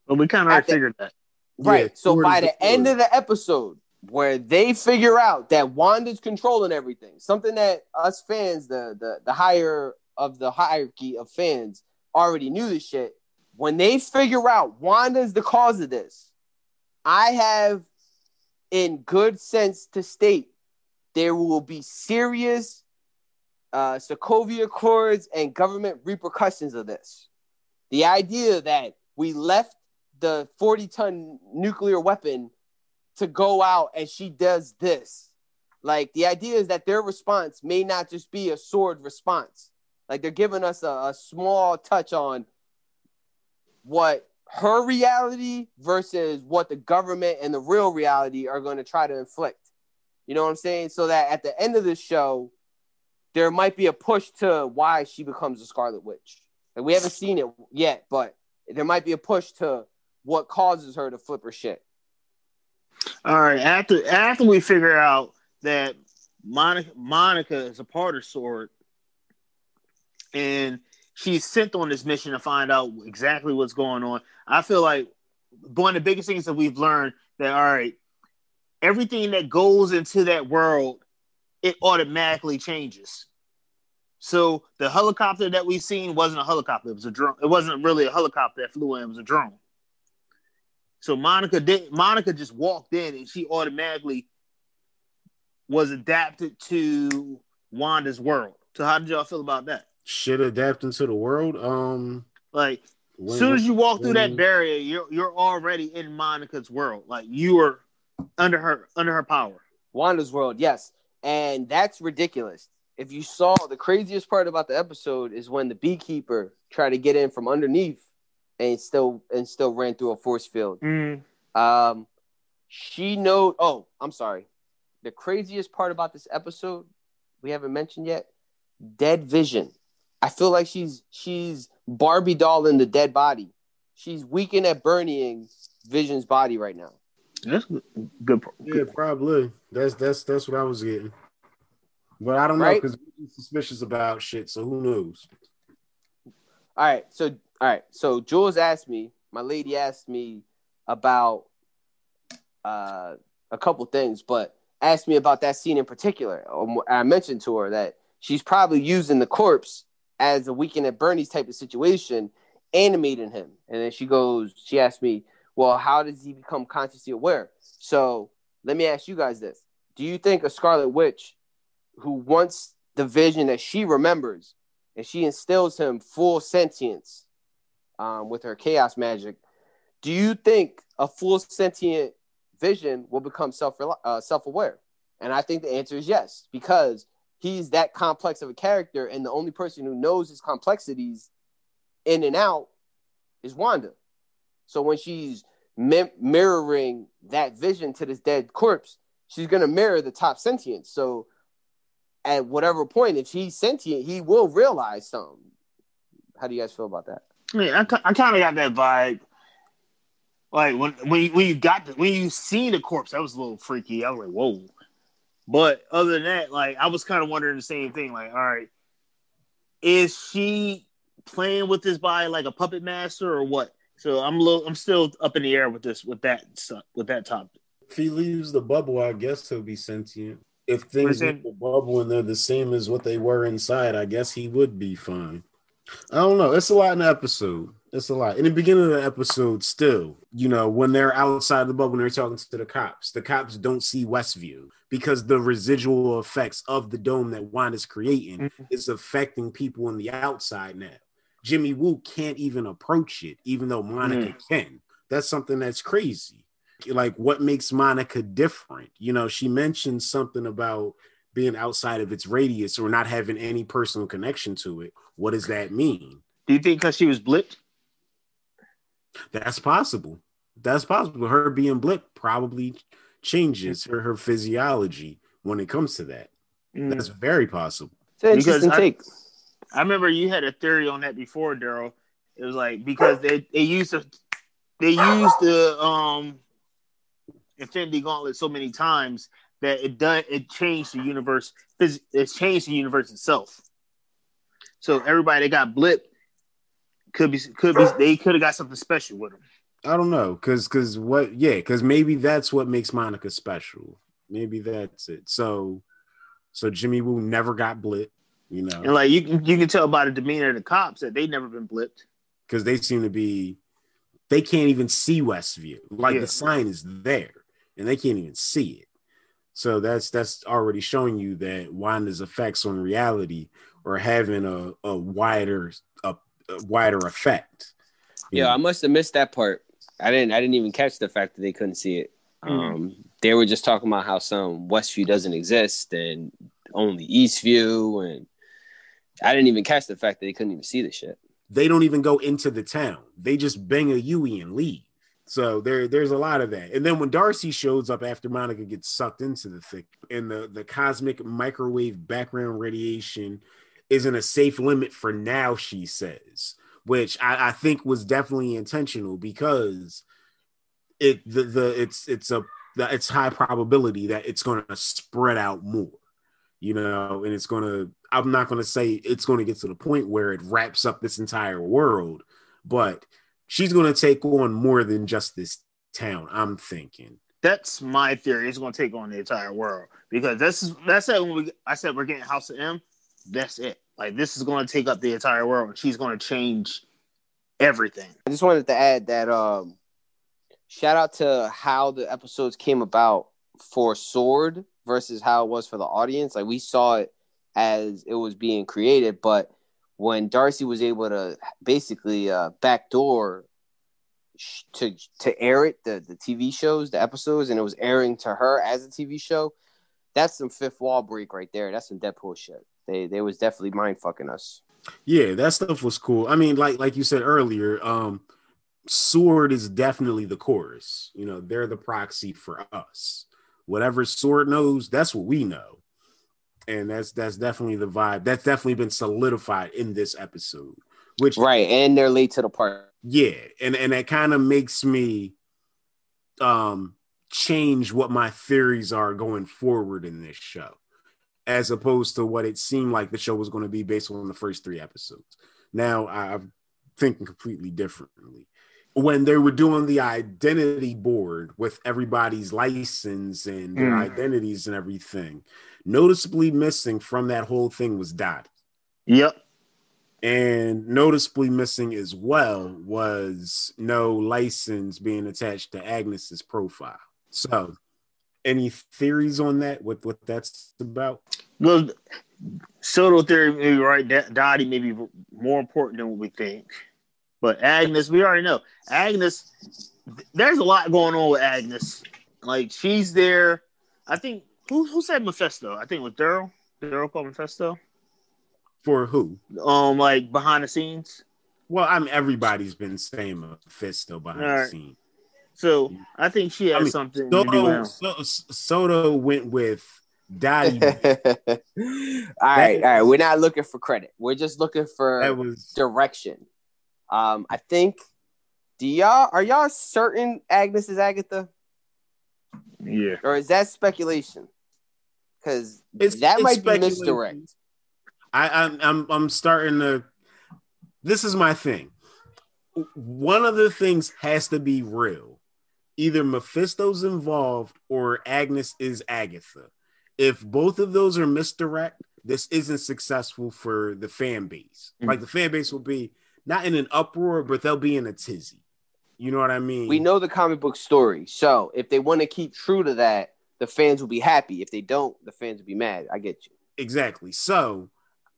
Speaker 2: But we kind of already
Speaker 3: the-
Speaker 2: figured that.
Speaker 3: Right.
Speaker 1: Yeah,
Speaker 3: so by
Speaker 1: the
Speaker 3: the end of the episode, where they figure out that Wanda's controlling everything, something that us fans, the the the higher of the hierarchy of fans, already knew this shit. When they figure out Wanda's the cause of this, I have, in good sense, to state there will be serious uh, Sokovia Accords and government repercussions of this. The idea that we left the 40 ton nuclear weapon to go out and she does this. Like the idea is that their response may not just be a sword response. Like they're giving us a, a small touch on what her reality versus what the government and the real reality are going to try to inflict. You know what I'm saying? So that at the end of the show, there might be a push to why she becomes a Scarlet Witch. Like we haven't seen it yet, but there might be a push to what causes her to flip her shit.
Speaker 2: All right. After after we figure out that Monica Monica is a part of Sword, and she's sent on this mission to find out exactly what's going on. I feel like one of the biggest things that we've learned that all right, everything that goes into that world, it automatically changes. So the helicopter that we've seen wasn't a helicopter; it was a drone. It wasn't really a helicopter that flew in; it was a drone. So Monica did. Monica just walked in, and she automatically was adapted to Wanda's world. So how did y'all feel about that?
Speaker 1: Should adapt into the world. Um,
Speaker 2: like as soon as you walk through that barrier, you're you're already in Monica's world. Like you are under her under her power.
Speaker 3: Wanda's world, yes, and that's ridiculous. If you saw the craziest part about the episode is when the beekeeper tried to get in from underneath and still and still ran through a force field.
Speaker 2: Mm.
Speaker 3: Um, she know. Oh, I'm sorry. The craziest part about this episode we haven't mentioned yet: dead vision. I feel like she's she's Barbie doll in the dead body. She's weakened at burning Vision's body right now.
Speaker 2: That's good.
Speaker 1: Yeah, probably. That's that's that's what I was getting. But I don't know because we're suspicious about shit. So who knows?
Speaker 3: All right. So all right. So Jules asked me. My lady asked me about uh, a couple things, but asked me about that scene in particular. Um, I mentioned to her that she's probably using the corpse as a weekend at Bernie's type of situation, animating him. And then she goes, she asked me, well, how does he become consciously aware? So let me ask you guys this. Do you think a Scarlet Witch who wants the vision that she remembers and she instills him full sentience um, with her chaos magic, do you think a full sentient vision will become self uh, self aware? And I think the answer is yes, because he's that complex of a character, and the only person who knows his complexities in and out is Wanda. So when she's mi- mirroring that vision to this dead corpse, she's gonna mirror the top sentient. So at whatever point, if he's sentient, he will realize something. How do you guys feel about that?
Speaker 2: Yeah, I, I kind of got that vibe. Like when when you, when you got the, when you seen the corpse, that was a little freaky. I was like, whoa. But other than that, like I was kind of wondering the same thing. Like, all right, is she playing with this body like a puppet master or what? So I'm a little, I'm still up in the air with this, with that, with that topic.
Speaker 1: If he leaves the bubble, I guess he'll be sentient. If things in the bubble and they're the same as what they were inside, I guess he would be fine. I don't know. It's a lot in the episode. It's a lot. In the beginning of the episode, still, you know, when they're outside the bubble and they're talking to the cops, the cops don't see Westview because the residual effects of the dome that Wanda's creating mm-hmm. is affecting people on the outside now. Jimmy Woo can't even approach it, even though Monica mm. can. That's something that's crazy. Like, what makes Monica different? You know, she mentioned something about being outside of its radius or not having any personal connection to it. What does that mean?
Speaker 2: Do you think because she was blipped?
Speaker 1: That's possible. That's possible. Her being blipped probably changes her, her physiology when it comes to that. Mm. That's very possible.
Speaker 2: Because I, I, remember you had a theory on that before, Daryl. It was like because they, they used to they used the um Infinity Gauntlet so many times that it done it changed the universe. It's changed the universe itself. So everybody that got blipped could be could be they could have got something special with them.
Speaker 1: I don't know, cause cause what yeah, cause maybe that's what makes Monica special. Maybe that's it. So so Jimmy Woo never got blipped, you know.
Speaker 2: And like you you can tell by the demeanor of the cops that they never been blipped.
Speaker 1: Because they seem to be they can't even see Westview. Like yeah. the sign is there and they can't even see it. So that's that's already showing you that Wanda's effects on reality are having a, a wider a, a wider effect.
Speaker 3: Yeah, know? I must have missed that part. I didn't I didn't even catch the fact that they couldn't see it. Mm. Um, they were just talking about how some Westview doesn't exist and only Eastview, and I didn't even catch the fact that they couldn't even see the shit.
Speaker 1: They don't even go into the town. They just bang a Yui and leave. So there, there's a lot of that. And then when Darcy shows up after Monica gets sucked into the thick, and the the cosmic microwave background radiation isn't a safe limit for now, she says, which I, I think was definitely intentional because it the, the it's it's a it's high probability that it's going to spread out more, you know, and it's going to I'm not going to say it's going to get to the point where it wraps up this entire world, but she's going to take on more than just this town. I'm thinking.
Speaker 2: That's my theory. It's going to take on the entire world because this is that's it. When we, I said we're getting House of M, that's it. Like this is going to take up the entire world. She's going to change everything.
Speaker 3: I just wanted to add that um, shout out to how the episodes came about for S.W.O.R.D. versus how it was for the audience. Like we saw it as it was being created, but when Darcy was able to basically uh, backdoor to to air it the the TV shows, the episodes, and it was airing to her as a TV show. That's some fifth wall break right there. That's some Deadpool shit. They they was definitely mind fucking us.
Speaker 1: Yeah, that stuff was cool. I mean, like like you said earlier, um, S.W.O.R.D. is definitely the chorus. You know, they're the proxy for us. Whatever S.W.O.R.D. knows, that's what we know. And that's that's definitely the vibe. That's definitely been solidified in this episode. Which
Speaker 3: right, and they're late to the party.
Speaker 1: Yeah, and and that kind of makes me um change what my theories are going forward in this show as opposed to what it seemed like the show was going to be based on the first three episodes. Now I'm thinking completely differently. When they were doing the identity board with everybody's license and their mm. identities and everything, noticeably missing from that whole thing was Dot.
Speaker 2: Yep.
Speaker 1: And noticeably missing as well was no license being attached to Agnes's profile. So any theories on that? What what that's about?
Speaker 2: Well, pseudo theory, maybe right. Dottie may be more important than what we think, but Agnes, we already know. Agnes, there's a lot going on with Agnes. Like she's there. I think who who said Mephisto? I think it was Daryl. Daryl called Mephisto.
Speaker 1: For who?
Speaker 2: Um, like behind the scenes.
Speaker 1: Well, I'm everybody's been saying Mephisto behind right. the scenes.
Speaker 2: So I think she has I mean, something Soto, to do
Speaker 1: with Soto went with Dottie.
Speaker 3: all right, all right. We're not looking for credit. We're just looking for was, direction. Um, I think. Do y'all are y'all certain Agnes is Agatha?
Speaker 2: Yeah.
Speaker 3: Or is that speculation? Because that might be misdirect.
Speaker 1: I, I'm I'm I'm starting to. This is my thing. One of the things has to be real either Mephisto's involved or Agnes is Agatha. If both of those are misdirect, this isn't successful for the fan base. Mm-hmm. Like the fan base will be not in an uproar, but they'll be in a tizzy. You know what I mean?
Speaker 3: We know the comic book story. So if they want to keep true to that, the fans will be happy. If they don't, the fans will be mad. I get you.
Speaker 1: Exactly. So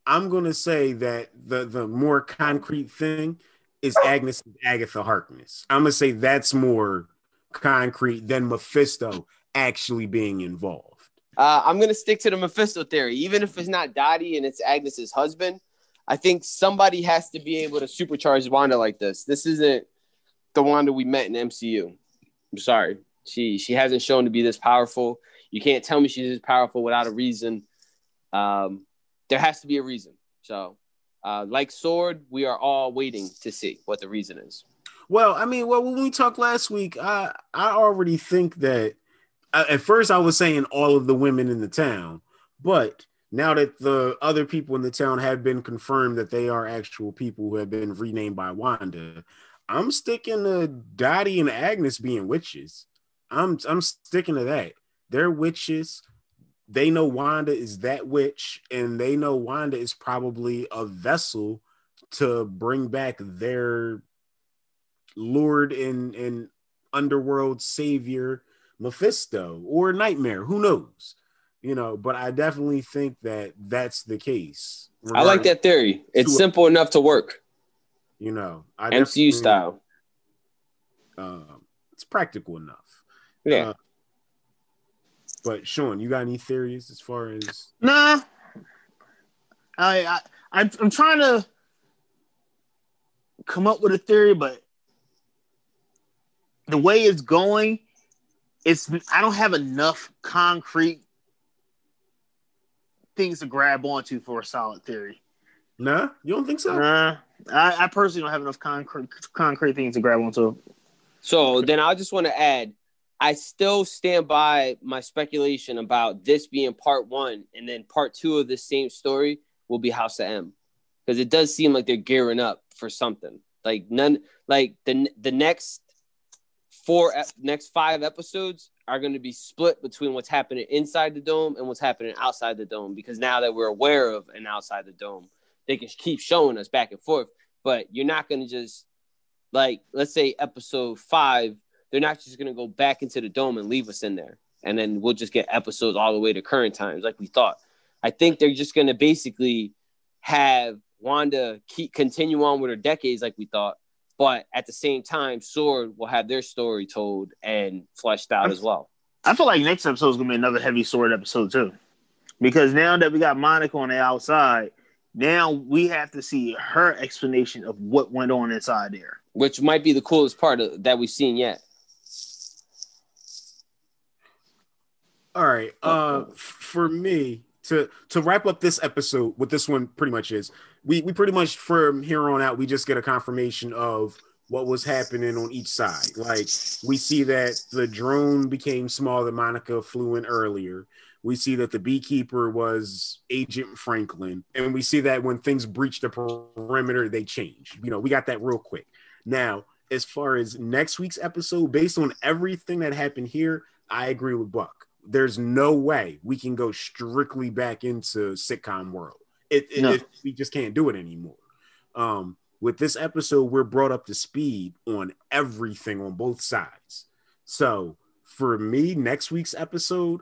Speaker 1: I'm gonna say that the the more concrete thing is Agnes and Agatha Harkness. I'm gonna say that's more concrete than Mephisto actually being involved.
Speaker 3: Uh, I'm gonna stick to the Mephisto theory, even if it's not Dottie and it's Agnes's husband. I think somebody has to be able to supercharge Wanda like this. This isn't the Wanda we met in MCU. I'm sorry, she she hasn't shown to be this powerful. You can't tell me she's this powerful without a reason. Um, there has to be a reason. So, uh, like S.W.O.R.D., we are all waiting to see what the reason is.
Speaker 1: Well, I mean, well, when we talked last week, I I already think that uh, at first I was saying all of the women in the town, but now that the other people in the town have been confirmed that they are actual people who have been renamed by Wanda, I'm sticking to Dottie and Agnes being witches. I'm I'm sticking to that. They're witches. They know Wanda is that witch, and they know Wanda is probably a vessel to bring back their Lord and and underworld savior Mephisto or Nightmare. Who knows? You know, but I definitely think that that's the case.
Speaker 3: I like that theory. It's simple a, enough to work.
Speaker 1: You know, I
Speaker 3: MCU style.
Speaker 1: Uh, it's practical enough.
Speaker 3: Yeah. Uh,
Speaker 1: but Sean, you got any theories as far as?
Speaker 2: Nah. I I I'm trying to come up with a theory, but the way it's going, it's I don't have enough concrete things to grab onto for a solid theory.
Speaker 1: Nah, you don't think so?
Speaker 2: Nah, I, I personally don't have enough concrete concrete things to grab onto.
Speaker 3: So then I just want to add, I still stand by my speculation about this being part one, and then part two of the same story will be House of M because it does seem like they're gearing up for something. Like none, like the the next four next five episodes are going to be split between what's happening inside the dome and what's happening outside the dome because now that we're aware of and outside the dome, they can keep showing us back and forth. But you're not going to just like let's say episode five, they're not just going to go back into the dome and leave us in there, and then we'll just get episodes all the way to current times like we thought. I think they're just going to basically have Wanda keep continue on with her decades like we thought, but at the same time, S.W.O.R.D. will have their story told and fleshed out I, as well.
Speaker 2: I feel like next episode is gonna be another heavy S.W.O.R.D. episode too, because now that we got Monica on the outside, now we have to see her explanation of what went on inside there,
Speaker 3: which might be the coolest part of, that we've seen yet.
Speaker 1: All right, uh, for me to to wrap up this episode, what this one pretty much is, we we pretty much from here on out we just get a confirmation of what was happening on each side. Like we see that the drone became smaller. Monica flew in earlier. We see that the beekeeper was Agent Franklin, and we see that when things breach the perimeter, they change. You know, we got that real quick. Now, as far as next week's episode, based on everything that happened here, I agree with Buck. There's no way we can go strictly back into sitcom world. It, it, no. it, we just can't do it anymore. Um, with this episode, we're brought up to speed on everything on both sides. So for me, next week's episode,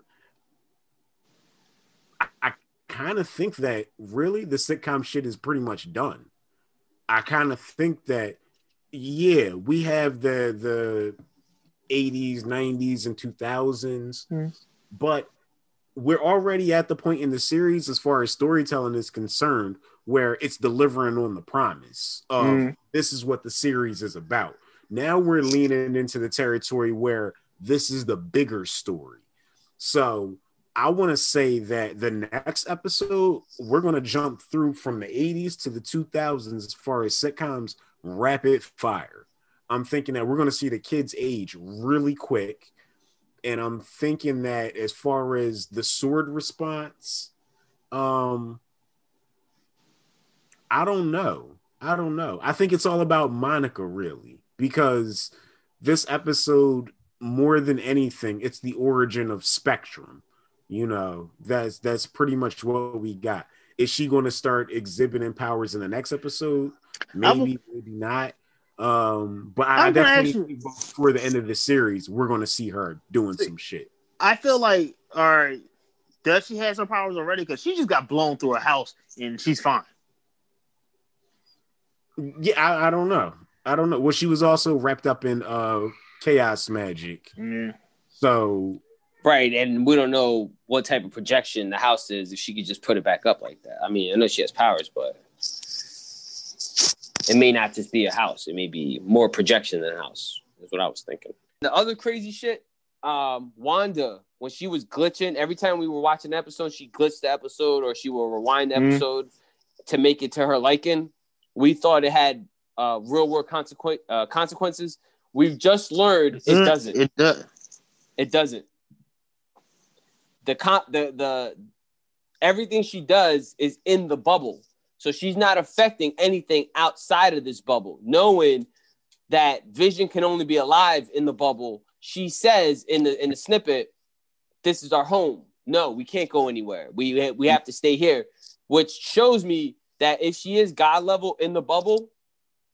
Speaker 1: I, I kind of think that really the sitcom shit is pretty much done. I kind of think that yeah, we have the the 80s, 90s, and 2000s, mm. but we're already at the point in the series as far as storytelling is concerned where it's delivering on the promise of mm. this is what the series is about. Now we're leaning into the territory where this is the bigger story. So I want to say that the next episode, we're going to jump through from the 80s to the 2000s as far as sitcoms rapid fire. I'm thinking that we're going to see the kids age really quick and I'm thinking that as far as the S.W.O.R.D. response, um, I don't know. I don't know. I think it's all about Monica, really, because this episode, more than anything, it's the origin of Spectrum. You know, that's that's pretty much what we got. Is she going to start exhibiting powers in the next episode? Maybe, maybe not. Um, but I, I definitely think before the end of the series, we're going to see her doing see, some shit.
Speaker 2: I feel like, all right, does she have some powers already? Because she just got blown through a house and she's fine.
Speaker 1: Yeah, I, I, don't know. I don't know. Well, she was also wrapped up in uh chaos magic.
Speaker 2: Yeah.
Speaker 1: So
Speaker 3: Right, and we don't know what type of projection the house is if she could just put it back up like that. I mean, I know she has powers, but it may not just be a house. It may be more projection than a house. Is what I was thinking. The other crazy shit, um, Wanda, when she was glitching, every time we were watching the episode, she glitched the episode or she will rewind the mm-hmm. episode to make it to her liking. We thought it had uh, real world consequence uh, consequences. We've just learned it doesn't.
Speaker 2: It does.
Speaker 3: It doesn't. The comp, the the everything she does is in the bubble. So she's not affecting anything outside of this bubble, knowing that Vision can only be alive in the bubble. She says in the in the snippet, "This is our home. No, we can't go anywhere. We we have to stay here," which shows me that if she is God level in the bubble,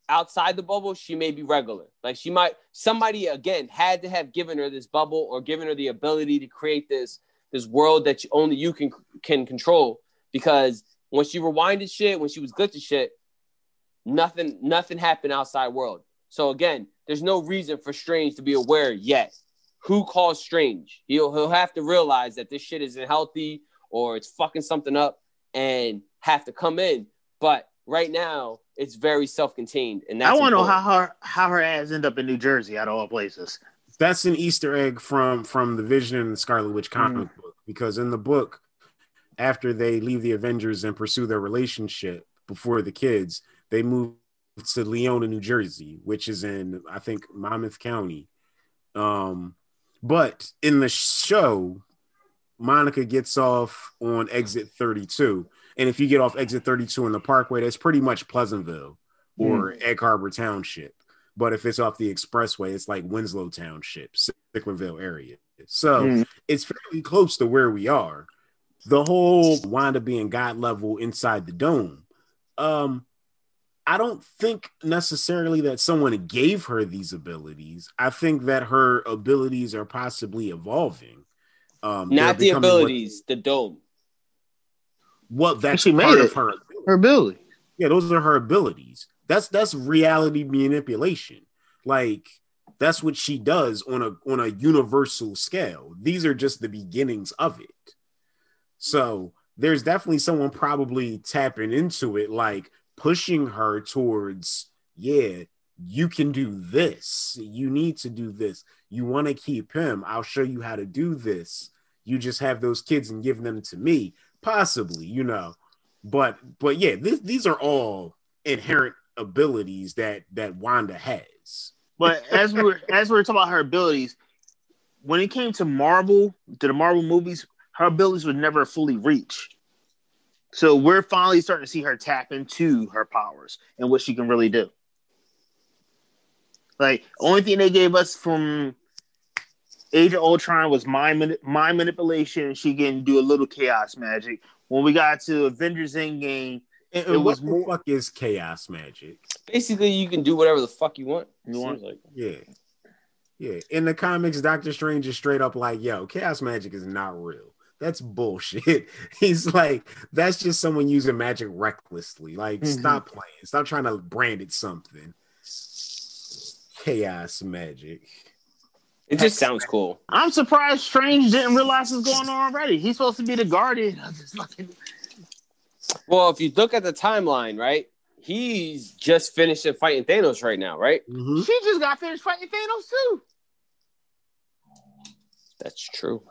Speaker 3: outside the bubble, she may be regular. Like she might somebody again had to have given her this bubble or given her the ability to create this this world that you, only you can can control because when she rewinded shit, when she was glitching shit, nothing nothing happened outside world. So again, there's no reason for Strange to be aware yet. Who calls Strange? He'll he'll have to realize that this shit isn't healthy or it's fucking something up and have to come in. But right now, it's very self-contained, and that's
Speaker 2: I want to know how her how her ass end up in New Jersey out of all places.
Speaker 1: That's an Easter egg from from the Vision and the Scarlet Witch comic mm. book because in the book after they leave the Avengers and pursue their relationship before the kids, they move to Leonia, New Jersey, which is in I think Monmouth County. Um, but in the show, Monica gets off on exit 32. And if you get off exit 32 in the Parkway, that's pretty much Pleasantville or Egg Harbor Township. But if it's off the expressway, it's like Winslow Township, Sicklerville area. So
Speaker 2: Mm.
Speaker 1: it's fairly close to where we are. The whole Wanda being God level inside the dome. Um, I don't think necessarily that someone gave her these abilities. I think that her abilities are possibly evolving. Um,
Speaker 3: Not the
Speaker 1: becoming what-
Speaker 3: abilities, the dome.
Speaker 1: Well, that's
Speaker 2: She made
Speaker 1: part
Speaker 2: it.
Speaker 1: of her.
Speaker 2: Her ability.
Speaker 1: Yeah, those are her abilities. That's that's reality manipulation. Like that's what she does on a on a universal scale. These are just the beginnings of it. So there's definitely someone probably tapping into it, like pushing her towards, yeah, you can do this. You need to do this. You want to keep him. I'll show you how to do this. You just have those kids and give them to me, possibly, you know. But but yeah, this, these are all inherent abilities that that Wanda has.
Speaker 2: But as we were as we're talking about her abilities, when it came to Marvel, to the Marvel movies, her abilities would never fully reach. So we're finally starting to see her tap into her powers and what she can really do. Like only thing they gave us from Age of Ultron was mind mind manipulation, and she can do a little chaos magic. When we got to Avengers Endgame,
Speaker 1: And,
Speaker 2: It was
Speaker 1: what the
Speaker 2: more-
Speaker 1: fuck is chaos magic?
Speaker 3: Basically, you can do whatever the fuck you want.
Speaker 2: You want-
Speaker 3: like.
Speaker 1: Yeah. Yeah. In the comics, Doctor Strange is straight up like, yo, chaos magic is not real. That's bullshit. He's like, that's just someone using magic recklessly. Like,
Speaker 2: Mhm.
Speaker 1: stop playing. Stop trying to brand it something. Chaos magic.
Speaker 3: It just sounds cool.
Speaker 2: I'm surprised Strange didn't realize what's going on already. He's supposed to be the guardian of this fucking.
Speaker 3: Well, if you look at the timeline, right? He's just finished fighting Thanos right now, right?
Speaker 1: Mhm.
Speaker 2: She just got finished fighting Thanos too.
Speaker 3: That's true.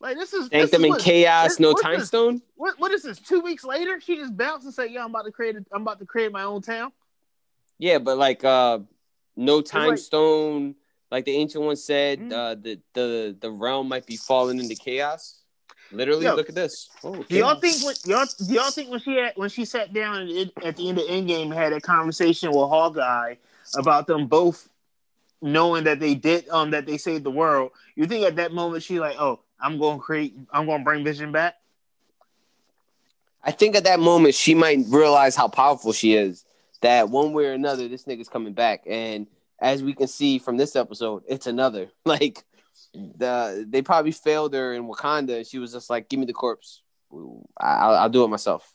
Speaker 2: Like this is
Speaker 3: Thank
Speaker 2: this
Speaker 3: them
Speaker 2: is
Speaker 3: in
Speaker 2: what-
Speaker 3: chaos,
Speaker 2: this-
Speaker 3: no time
Speaker 2: this?
Speaker 3: stone.
Speaker 2: What, what is this? Two weeks later, she just bounced and said, "Yeah, I'm about to create. A, I'm about to create my own town."
Speaker 3: Yeah, but like uh no time
Speaker 2: like-
Speaker 3: stone, like the ancient one said,
Speaker 2: Mm.
Speaker 3: uh the, the the realm might be falling into chaos. Literally,
Speaker 2: Yo,
Speaker 3: look at this. Oh,
Speaker 2: Do y'all think when y'all do y'all think when she had, when she sat down it, at the end of Endgame had a conversation with Hawkeye about them both knowing that they did um that they saved the world? You think at that moment she like, oh, I'm going to create, I'm going to bring Vision back?
Speaker 3: I think at that moment she might realize how powerful she is. That one way or another, this nigga's coming back. And as we can see from this episode, it's another. Like the they probably failed her in Wakanda, and she was just like, "Give me the corpse. I- I'll, I'll do it myself."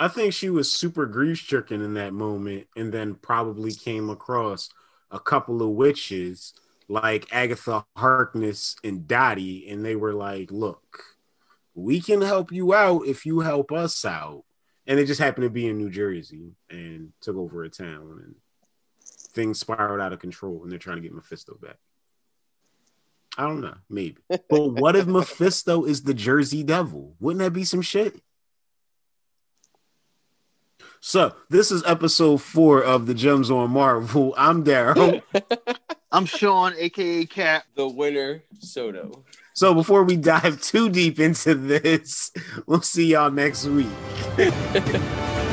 Speaker 1: I think she was super grief stricken in that moment and then probably came across a couple of witches like Agatha Harkness and Dottie, and they were like, Look, we can help you out if you help us out. And it just happened to be in New Jersey and took over a town and things spiraled out of control and they're trying to get Mephisto back. I don't know, maybe. But what if Mephisto is the Jersey Devil? Wouldn't that be some shit? So this is episode four of the Gems on Marvel. I'm Daryl.
Speaker 2: I'm Sean, aka Cap.
Speaker 3: The winner, Soto.
Speaker 1: so before we dive too deep into this, we'll see y'all next week.